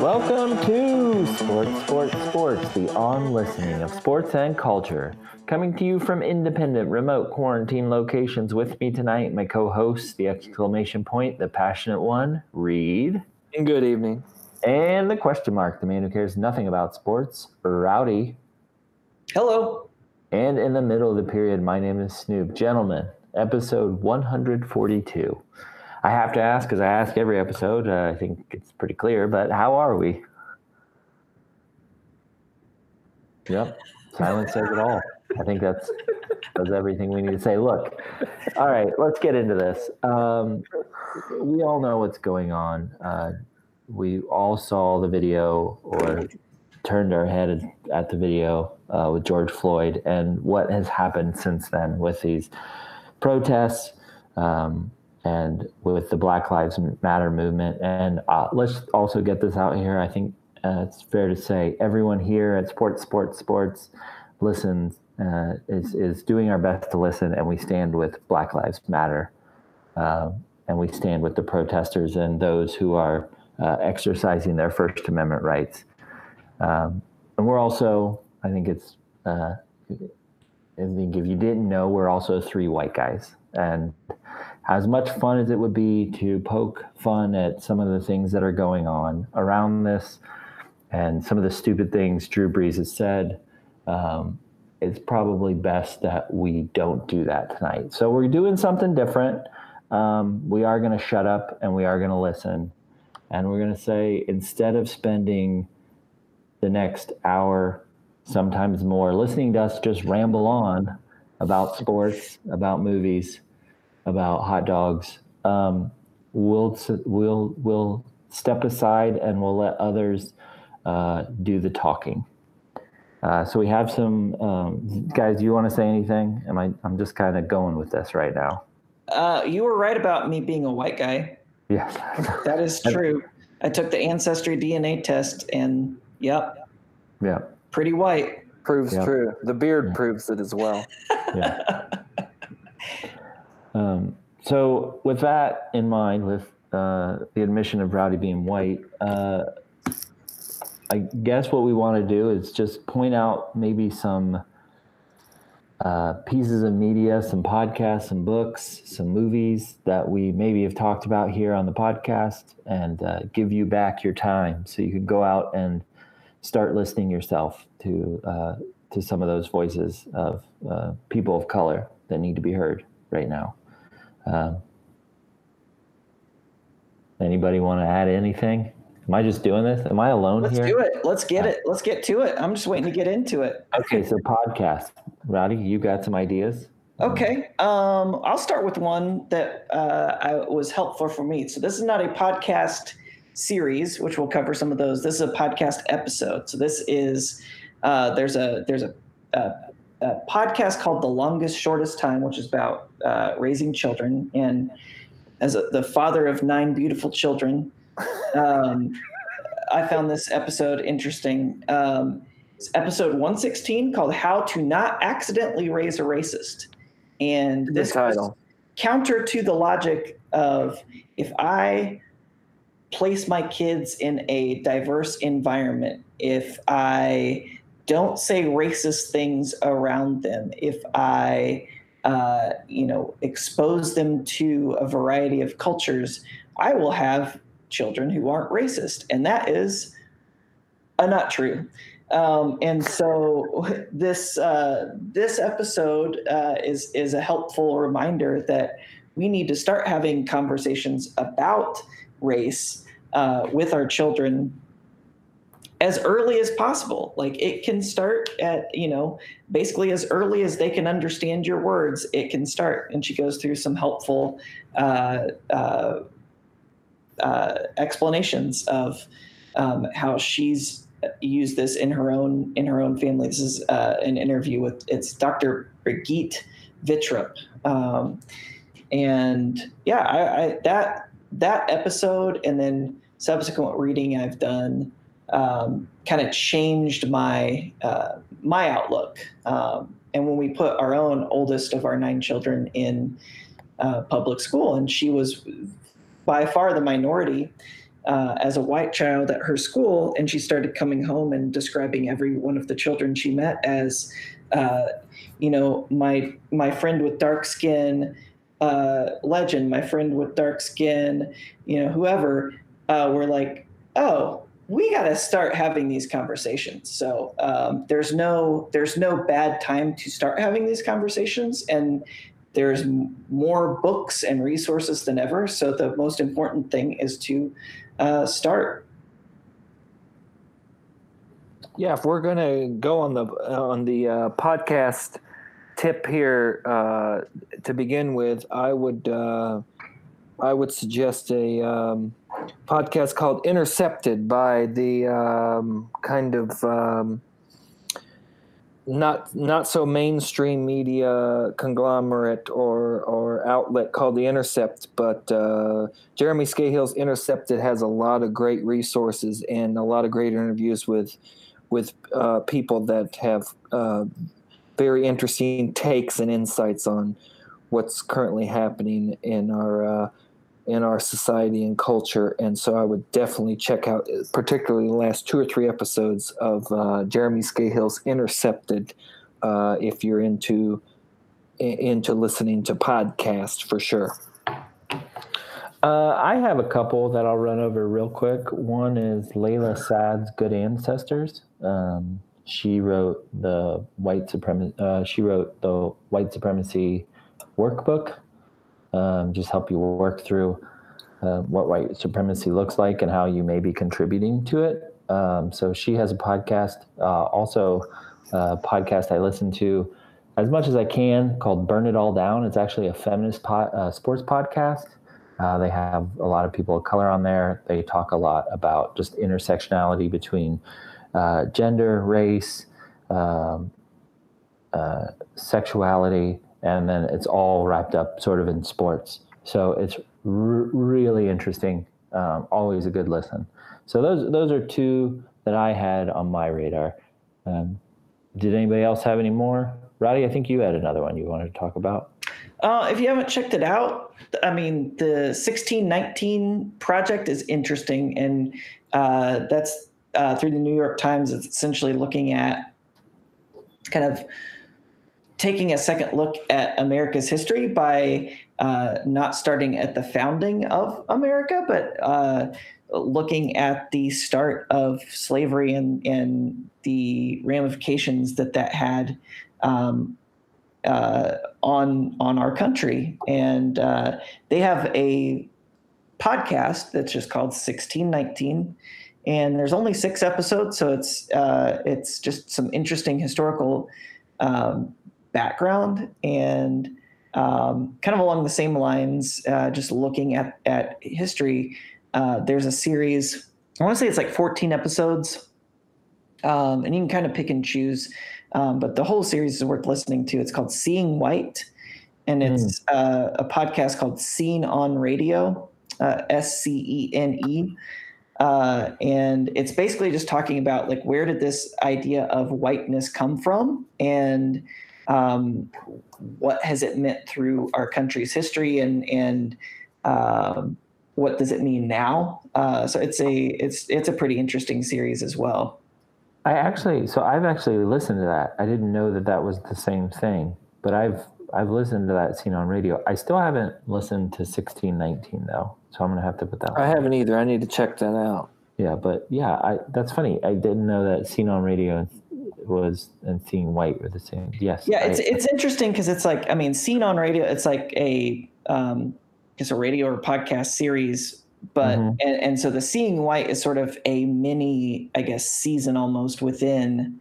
Welcome to Sports, Sports, Sports, the on listening of sports and culture. Coming to you from independent, remote quarantine locations with me tonight, my co host, the exclamation point, the passionate one, Reed. And good evening. And the question mark, the man who cares nothing about sports, Rowdy. Hello. And in the middle of the period, my name is Snoop. Gentlemen, episode 142. I have to ask, because I ask every episode, uh, I think it's pretty clear, but how are we? Yep, silence says it all. I think that's that's everything we need to say. Look, all right, let's get into this. Um, we all know what's going on. Uh, we all saw the video or turned our head at the video uh, with George Floyd and what has happened since then with these protests. Um, and with the Black Lives Matter movement. And uh, let's also get this out here. I think uh, it's fair to say everyone here at Sports, Sports, Sports listens uh, is is doing our best to listen, and we stand with Black Lives Matter, uh, and we stand with the protesters and those who are uh, exercising their First Amendment rights. Um, and we're also, I think it's, uh, I think if you didn't know, we're also three white guys, and as much fun as it would be to poke fun at some of the things that are going on around this and some of the stupid things Drew Brees has said, um, it's probably best that we don't do that tonight. So we're doing something different. Um, we are going to shut up and we are going to listen. And we're going to say instead of spending the next hour, sometimes more, listening to us just ramble on about sports, about movies, about hot dogs, um, we'll we'll we'll step aside and we'll let others uh, do the talking. Uh, so we have some um, guys. Do you want to say anything? Am I? I'm just kind of going with this right now. Uh, you were right about me being a white guy. Yes, that is true. I took the ancestry DNA test, and yep, yeah, pretty white. Proves yep. true. The beard yeah. proves it as well. Yeah. Um, so, with that in mind, with uh, the admission of Rowdy being white, uh, I guess what we want to do is just point out maybe some uh, pieces of media, some podcasts, some books, some movies that we maybe have talked about here on the podcast, and uh, give you back your time so you can go out and start listening yourself to uh, to some of those voices of uh, people of color that need to be heard right now. Um, anybody want to add anything? Am I just doing this? Am I alone Let's here? Let's do it. Let's get it. Let's get to it. I'm just waiting to get into it. Okay, so podcast. Rowdy, you got some ideas? Okay. Um, I'll start with one that uh, I, was helpful for me. So this is not a podcast series, which we'll cover some of those. This is a podcast episode. So this is uh, there's a there's a, a a podcast called The Longest Shortest Time, which is about uh, raising children. And as a, the father of nine beautiful children, um, I found this episode interesting. Um, it's episode 116 called How to Not Accidentally Raise a Racist. And this title counter to the logic of if I place my kids in a diverse environment, if I don't say racist things around them, if I, uh, you know, expose them to a variety of cultures, I will have children who aren't racist, and that is uh, not true. Um, and so this uh, this episode uh, is is a helpful reminder that we need to start having conversations about race uh, with our children as early as possible. Like it can start at, you know, basically as early as they can understand your words, it can start. And she goes through some helpful uh, uh, uh, explanations of um, how she's used this in her own in her own family. This is uh, an interview with it's Dr. Birgitte Vittrup. Um, and yeah, I, I, that that episode and then subsequent reading I've done um, kind of changed my uh, my outlook. Um, and when we put our own oldest of our nine children in uh, public school, and she was by far the minority, uh, as a white child at her school, and she started coming home and describing every one of the children she met as, uh, you know, my my friend with dark skin, uh, legend, my friend with dark skin, you know, whoever. Uh, were like, oh, we got to start having these conversations. So um, there's no there's no bad time to start having these conversations, and there's more books and resources than ever. So the most important thing is to uh, start. Yeah, if we're gonna go on the on the uh, podcast tip here uh, to begin with, I would uh, I would suggest a um, podcast called Intercepted by the um, kind of um, not not so mainstream media conglomerate or or outlet called the Intercept, but uh, Jeremy Scahill's Intercepted has a lot of great resources and a lot of great interviews with with uh, people that have uh, very interesting takes and insights on what's currently happening in our uh, in our society and culture. And so I would definitely check out, particularly the last two or three episodes of uh, Jeremy Scahill's Intercepted, uh, if you're into into listening to podcast for sure. Uh, I have a couple that I'll run over real quick. One is Layla Saad's Good Ancestors. Um, she wrote the white supremacy. Uh, she wrote the white supremacy workbook um, just help you work through uh, what white supremacy looks like and how you may be contributing to it. Um, so she has a podcast, uh, also a podcast I listen to as much as I can called Burn It All Down. It's actually a feminist uh, sports podcast. Uh, they have a lot of people of color on there. They talk a lot about just intersectionality between uh, gender, race, um, uh, sexuality, and then it's all wrapped up sort of in sports. So it's r- really interesting. Um, always a good listen. So those those are two that I had on my radar. Um, did anybody else have any more? Rowdy, I think you had another one you wanted to talk about. Uh, if you haven't checked it out, I mean, the 1619 project is interesting, and uh, that's uh, through the New York Times. It's essentially looking at kind of taking a second look at America's history by uh, not starting at the founding of America, but uh, looking at the start of slavery and, and the ramifications that that had um, uh, on on our country. And uh, they have a podcast that's just called 1619 and there's only six episodes so it's uh, it's just some interesting historical um, background and um, kind of along the same lines, uh, just looking at at history. Uh, there's a series. I want to say it's like 14 episodes, um, and you can kind of pick and choose. Um, but the whole series is worth listening to. It's called Seeing White, and it's mm. uh, a podcast called Scene on Radio, uh, S C E N E. Uh, and it's basically just talking about like where did this idea of whiteness come from and um, what has it meant through our country's history and and um, what does it mean now? Uh, so it's a it's it's a pretty interesting series as well. I actually so I've actually listened to that. I didn't know that that was the same thing, but I've I've listened to that scene on radio. I still haven't listened to sixteen nineteen though, so I'm gonna have to put that. I haven't either. I need to check that out. Yeah, but yeah, I that's funny. I didn't know that scene on radio was and seeing white were the same. Yes. Yeah, it's I, it's interesting because it's like I mean, scene on radio, it's like a um, just a radio or podcast series, but mm-hmm. and, and so the seeing white is sort of a mini, I guess, season almost within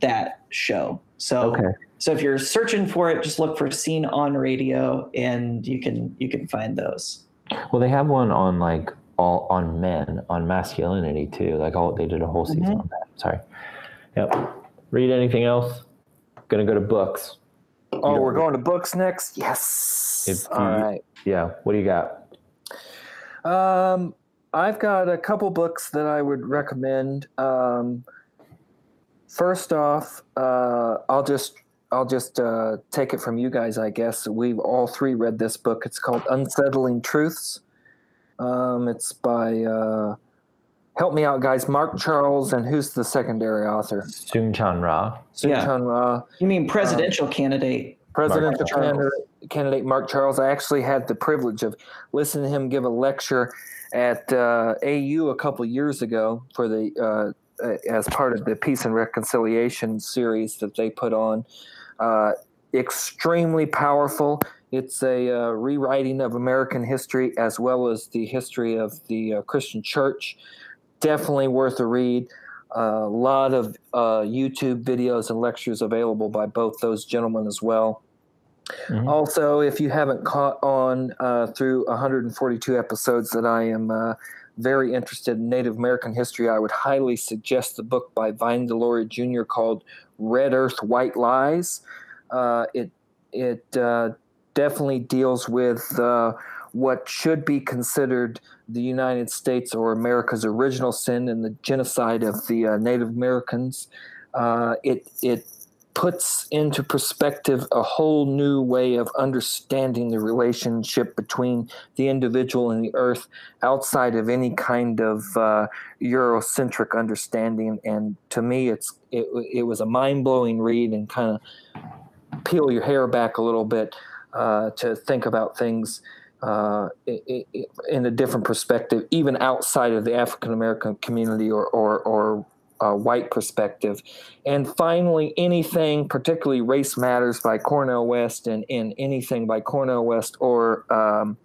that show. So okay. so if you're searching for it, just look for scene on radio, and you can you can find those. Well, they have one on like all on men on masculinity too. Like all they did a whole season mm-hmm. on that. Sorry. Yep. Reed anything else? Gonna go to books. Oh, we're going to books next. Yes. All right. Yeah. What do you got? Um, I've got a couple books that I would recommend. Um, first off, uh, I'll just I'll just uh, take it from you guys. I guess we've all three read this book. It's called Unsettling Truths Um, it's by uh, help me out, guys. Mark Charles and who's the secondary author? Soong-Chan Rah. Yeah. Soong-Chan Rah. You mean presidential candidate? presidential Charles. candidate, candidate Mark Charles. I actually had the privilege of listening to him give a lecture at uh, AU a couple years ago for the uh, uh, as part of the Peace and Reconciliation series that they put on. Uh, extremely powerful. It's a uh, rewriting of American history as well as the history of the uh, Christian Church. Definitely worth a read. A lot of uh, YouTube videos and lectures available by both those gentlemen as well. Mhm. Also, if you haven't caught on uh, through 142 episodes that I am uh, very interested in Native American history, I would highly suggest the book by Vine Deloria Jr. called Red Earth, White Lies. Uh, it it uh, definitely deals with uh, what should be considered the United States or America's original sin and the genocide of the uh, Native Americans. Uh, it it puts into perspective a whole new way of understanding the relationship between the individual and the earth outside of any kind of uh, Eurocentric understanding. And to me, it's it, it was a mind blowing read and kind of peel your hair back a little bit uh, to think about things uh, in a different perspective, even outside of the African American community or or, or uh, white perspective. And finally, anything, particularly Race Matters by Cornel West, and, and anything by Cornel West or um,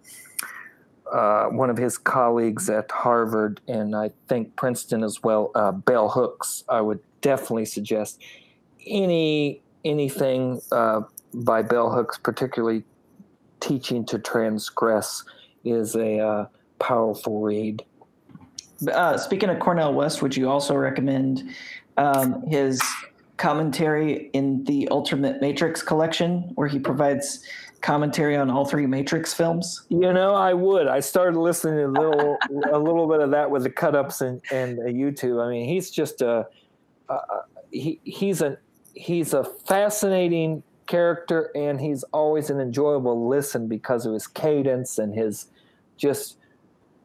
uh, one of his colleagues at Harvard and I think Princeton as well, uh, Bell Hooks. I would definitely suggest any anything uh, by Bell Hooks, particularly teaching to transgress, is a uh, powerful read. Uh, speaking of Cornel West, would you also recommend um, his commentary in the Ultimate Matrix collection, where he provides commentary on all three Matrix films? You know, I would. I started listening to a little, a little bit of that with the cut ups and and YouTube. I mean, he's just a, uh, he he's a he's a fascinating character, and he's always an enjoyable listen because of his cadence and his just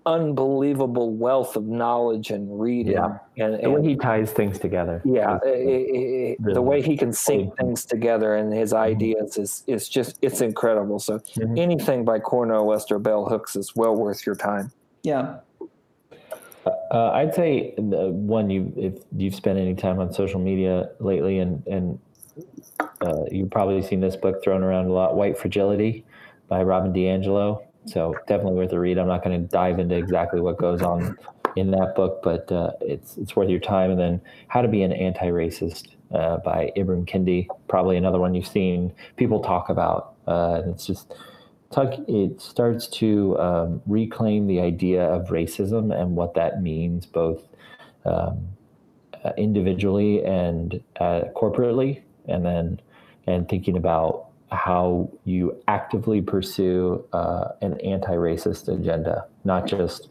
unbelievable wealth of knowledge and reading. Yeah. and, The way and he ties things together. yeah, is, i- uh, i- i- the way he can sync important. things together and his ideas is is just it's incredible. So Mhm. anything by Cornel West or Bell Hooks is well worth your time. Yeah. Uh, I'd say the one you if you've spent any time on social media lately, and and uh, you've probably seen this book thrown around a lot, "White Fragility" by Robin DiAngelo. So definitely worth a read. I'm not going to dive into exactly what goes on in that book, but uh, it's it's worth your time. And then "How to Be an Anti-Racist" uh, by Ibram Kendi, probably another one you've seen people talk about. Uh, and it's just it starts to um, reclaim the idea of racism and what that means both um, uh, individually and uh, corporately and then and thinking about how you actively pursue uh, an anti-racist agenda not just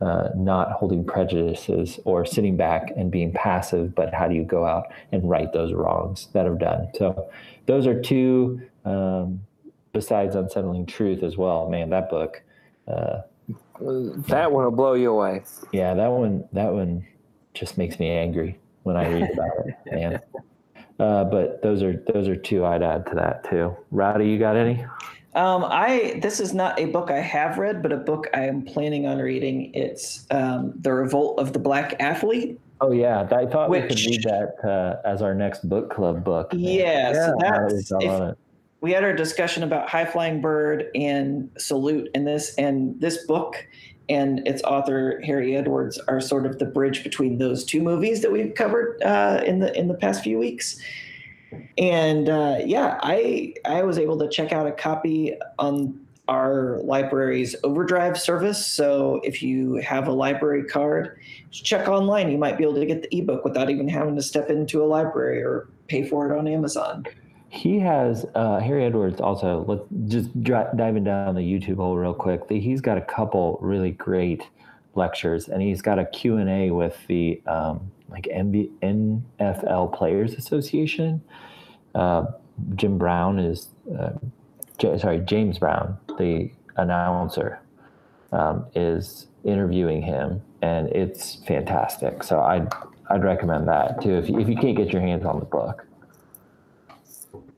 uh, not holding prejudices or sitting back and being passive but how do you go out and right those wrongs that are done? So those are two um, besides unsettling truth as well. Man that book uh, That one will blow you away. yeah that one that one just makes me angry when i read about it man uh, but those are those are two i'd add to that too rowdy you got any Um, I this is not a book I have read, but a book I am planning on reading. It's um, The Revolt of the Black Athlete. oh yeah i thought we could read that uh, as our next book club book Yeah, so that's if- on it. we had our discussion about High Flying Bird and Salute in this, and this book and its author Harry Edwards are sort of the bridge between those two movies that we've covered uh, in the in the past few weeks. And uh, yeah, I I was able to check out a copy on our library's Overdrive service. So if you have a library card, check online. You might be able to get the ebook without even having to step into a library or pay for it on Amazon. He has uh, Harry Edwards also. Let's just dri- diving down the YouTube hole real quick. He's got a couple really great lectures, and he's got a Q and A with the um, like MB- NFL Players Association. Uh, Jim Brown is uh, J- sorry James Brown, the announcer. um, is interviewing him, and it's fantastic. So I'd I'd recommend that too if you, if you can't get your hands on the book.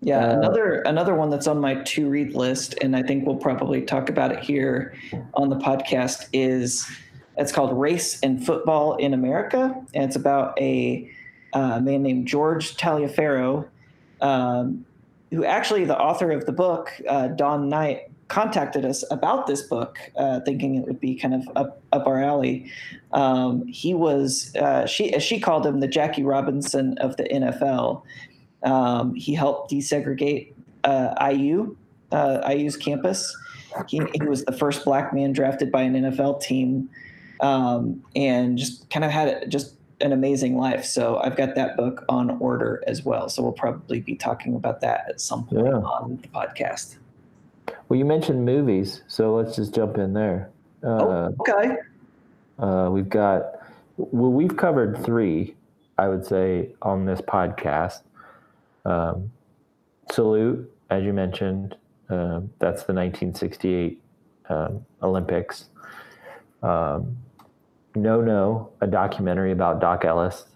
Yeah, Uh, another another one that's on my to read list, and I think we'll probably talk about it here on the podcast is it's called Race and Football in America, and it's about a uh, man named George Taliaferro, um, who actually the author of the book, uh, Don Knight, contacted us about this book, uh, thinking it would be kind of up up our alley. Um, he was uh, she as she called him the Jackie Robinson of the NFL. Um, he helped desegregate uh, IU, uh, IU's campus. He, he was the first black man drafted by an NFL team, um, and just kind of had just an amazing life. So I've got that book on order as well. So we'll probably be talking about that at some point Yeah. on the podcast. Well, you mentioned movies, so let's just jump in there. Uh, Oh, okay. Uh, we've got, well, we've covered three, I would say, on this podcast. Um, Salute, as you mentioned, um, that's the 1968 um, Olympics. Um, no No, a documentary about Doc Ellis,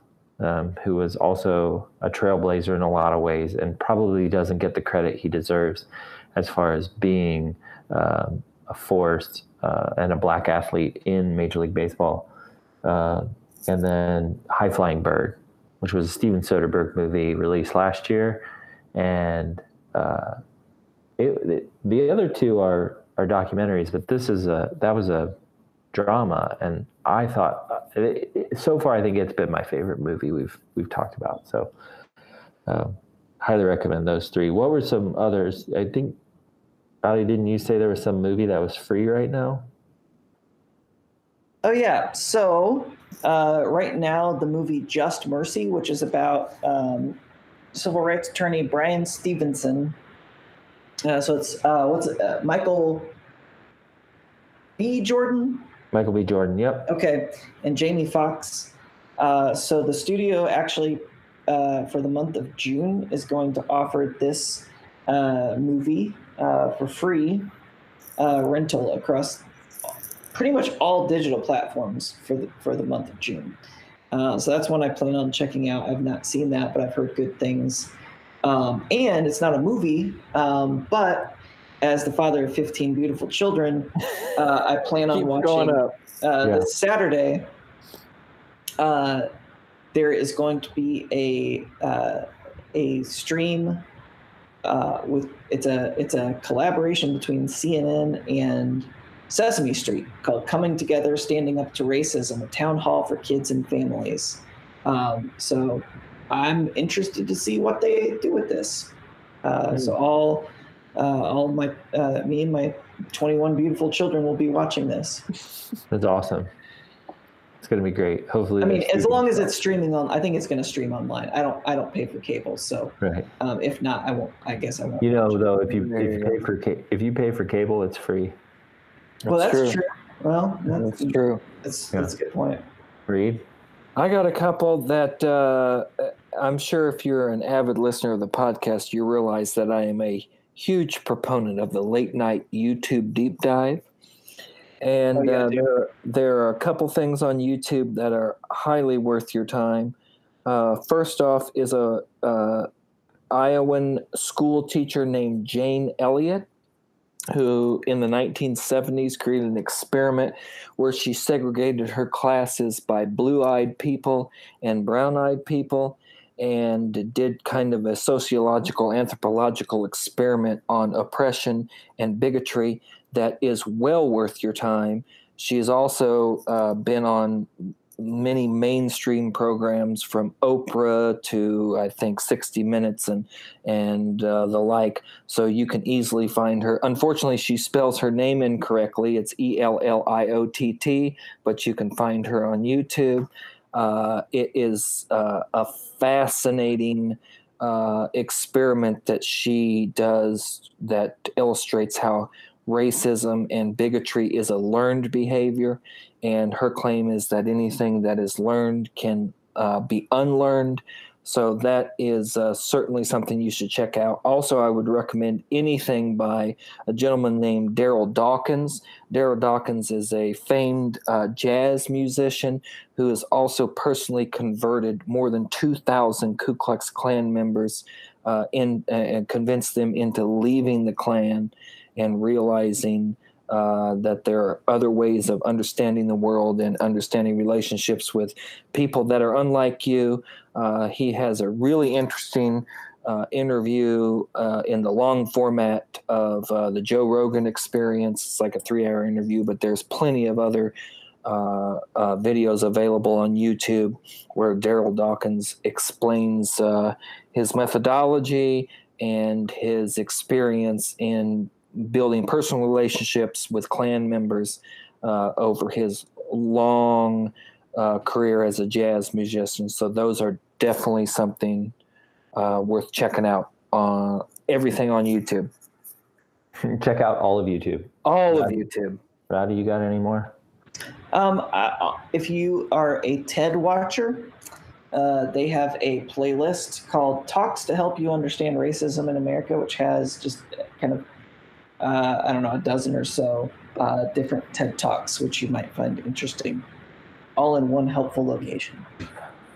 um, who was also a trailblazer in a lot of ways and probably doesn't get the credit he deserves as far as being um, a force uh, and a black athlete in Major League Baseball. Uh, and then High Flying Bird, which was a Steven Soderbergh movie released last year. And uh, it, it, the other two are, are documentaries, but this is a, that was a drama. And I thought, it- so far, I think it's been my favorite movie we've, we've talked about. So, um, highly recommend those three. What were some others? I think, Ali, didn't you say there was some movie that was free right now? Oh yeah. So uh, right now, the movie Just Mercy, which is about um, civil rights attorney Brian Stevenson. Uh, so it's uh, what's it, uh, Michael B. Jordan. Michael B. Jordan. Yep. Okay, and Jamie Foxx. Uh, so the studio actually, uh, for the month of June, is going to offer this uh, movie uh, for free uh, rental across pretty much all digital platforms for the for the month of June. Uh, so that's one I plan on checking out. I've not seen that, but I've heard good things. Um, and it's not a movie, um, but as the father of 15 beautiful children, uh, I plan on watching going up. uh, Yeah. this Saturday, uh, there is going to be a uh, a stream uh, with it's a it's a collaboration between CNN and Sesame Street called "Coming Together: Standing Up to Racism," a town hall for kids and families. Um, so I'm interested to see what they do with this. Uh, so all uh, all my uh, me and my 21 beautiful children will be watching this. That's awesome. It's going to be great. Hopefully, I mean, as long as it's streaming on, I think it's going to stream online. I don't, I don't pay for cable, so right. um, if not, I won't. I guess I won't. You know, watch it. though, if you if you you pay for ca- if you pay for cable, it's free. Well, that's true. true. Well, that's, That's true. That's, Yeah. that's a good point. Reed. I got a couple that uh, I'm sure if you're an avid listener of the podcast, you realize that I am a huge proponent of the late night YouTube deep dive. And Oh, yeah, uh, there, there are a couple things on YouTube that are highly worth your time. Uh, first off, is a uh, Iowan school teacher named Jane Elliott, who in the 1970s created an experiment where she segregated her classes by blue eyed people and brown eyed people and did kind of a sociological anthropological experiment on oppression and bigotry that is well worth your time. She has also uh, been on many mainstream programs from Oprah to I think 60 Minutes and and uh, the like. So you can easily find her. Unfortunately, she spells her name incorrectly. It's E L L I O T T, but you can find her on YouTube. Uh, it is uh, a fascinating uh, experiment that she does that illustrates how racism and bigotry is a learned behavior. And her claim is that anything that is learned can uh, be unlearned, So that is uh, certainly something you should check out. Also, I would recommend anything by a gentleman named Daryl Dawkins. Daryl Dawkins is a famed uh, jazz musician who has also personally converted more than 2,000 Ku Klux Klan members uh, in, and convinced them into leaving the Klan and realizing uh, that there are other ways of understanding the world and understanding relationships with people that are unlike you. Uh, he has a really interesting uh, interview uh, in the long format of uh, the Joe Rogan experience. It's like a three hour interview, but there's plenty of other. videos available on YouTube where Daryl Dawkins explains his methodology and his experience in building personal relationships with Klan members uh, over his long uh, career as a jazz musician. So those are definitely something uh, worth checking out. on everything on YouTube. Check out all of YouTube. All Rowdy, of YouTube. Rowdy, you got any more? Um, I, if you are a TED watcher, uh, they have a playlist called Talks to Help You Understand Racism in America, which has just kind of uh, I don't know, a dozen or so uh, different TED Talks, which you might find interesting, all in one helpful location.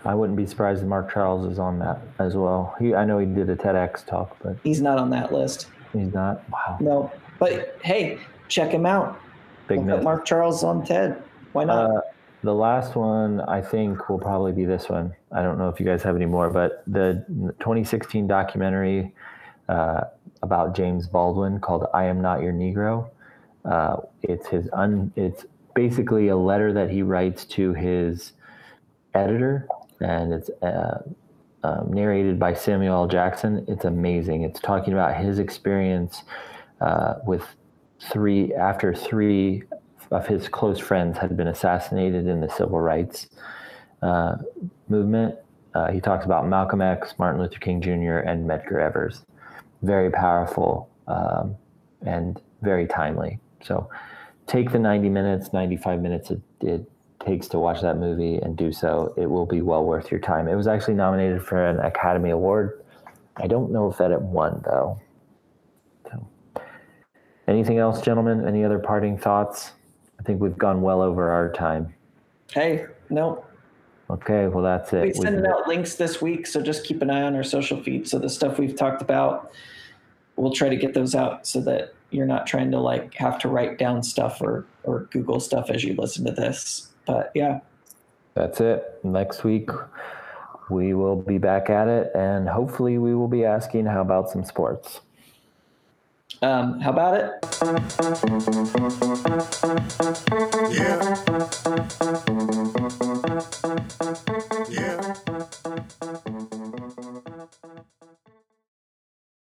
I wouldn't be surprised if Mark Charles is on that as well. He, I know he did a TEDx talk, but he's not on that list. He's not. Wow. No, but hey, check him out. Big Look Mark Charles on TED. Why not? Uh, the last one I think will probably be this one. I don't know if you guys have any more, but the 2016 documentary uh, about James Baldwin called "I Am Not Your Negro." Uh, it's his un. It's basically a letter that he writes to his editor, and it's uh, um, narrated by Samuel L. Jackson. It's amazing. It's talking about his experience uh, with three after three of his close friends had been assassinated in the civil rights uh, movement. Uh, he talks about Malcolm X, Martin Luther King Jr., and Medgar Evers very powerful um, and very timely. So take the 90 minutes, 95 minutes it, it, takes to watch that movie and do so. It will be well worth your time. It was actually nominated for an Academy Award. I don't know if that it won though. So, anything else, gentlemen? Any other parting thoughts? I think we've gone well over our time. Hey, no, Okay, well that's it. We're sending out links this week, so just keep an eye on our social feed. So the stuff we've talked about, we'll try to get those out so that you're not trying to like have to write down stuff or or Google stuff as you listen to this. But yeah, that's it. Next week we will be back at it, and hopefully we will be asking how about some sports. Um, how about it? Yeah.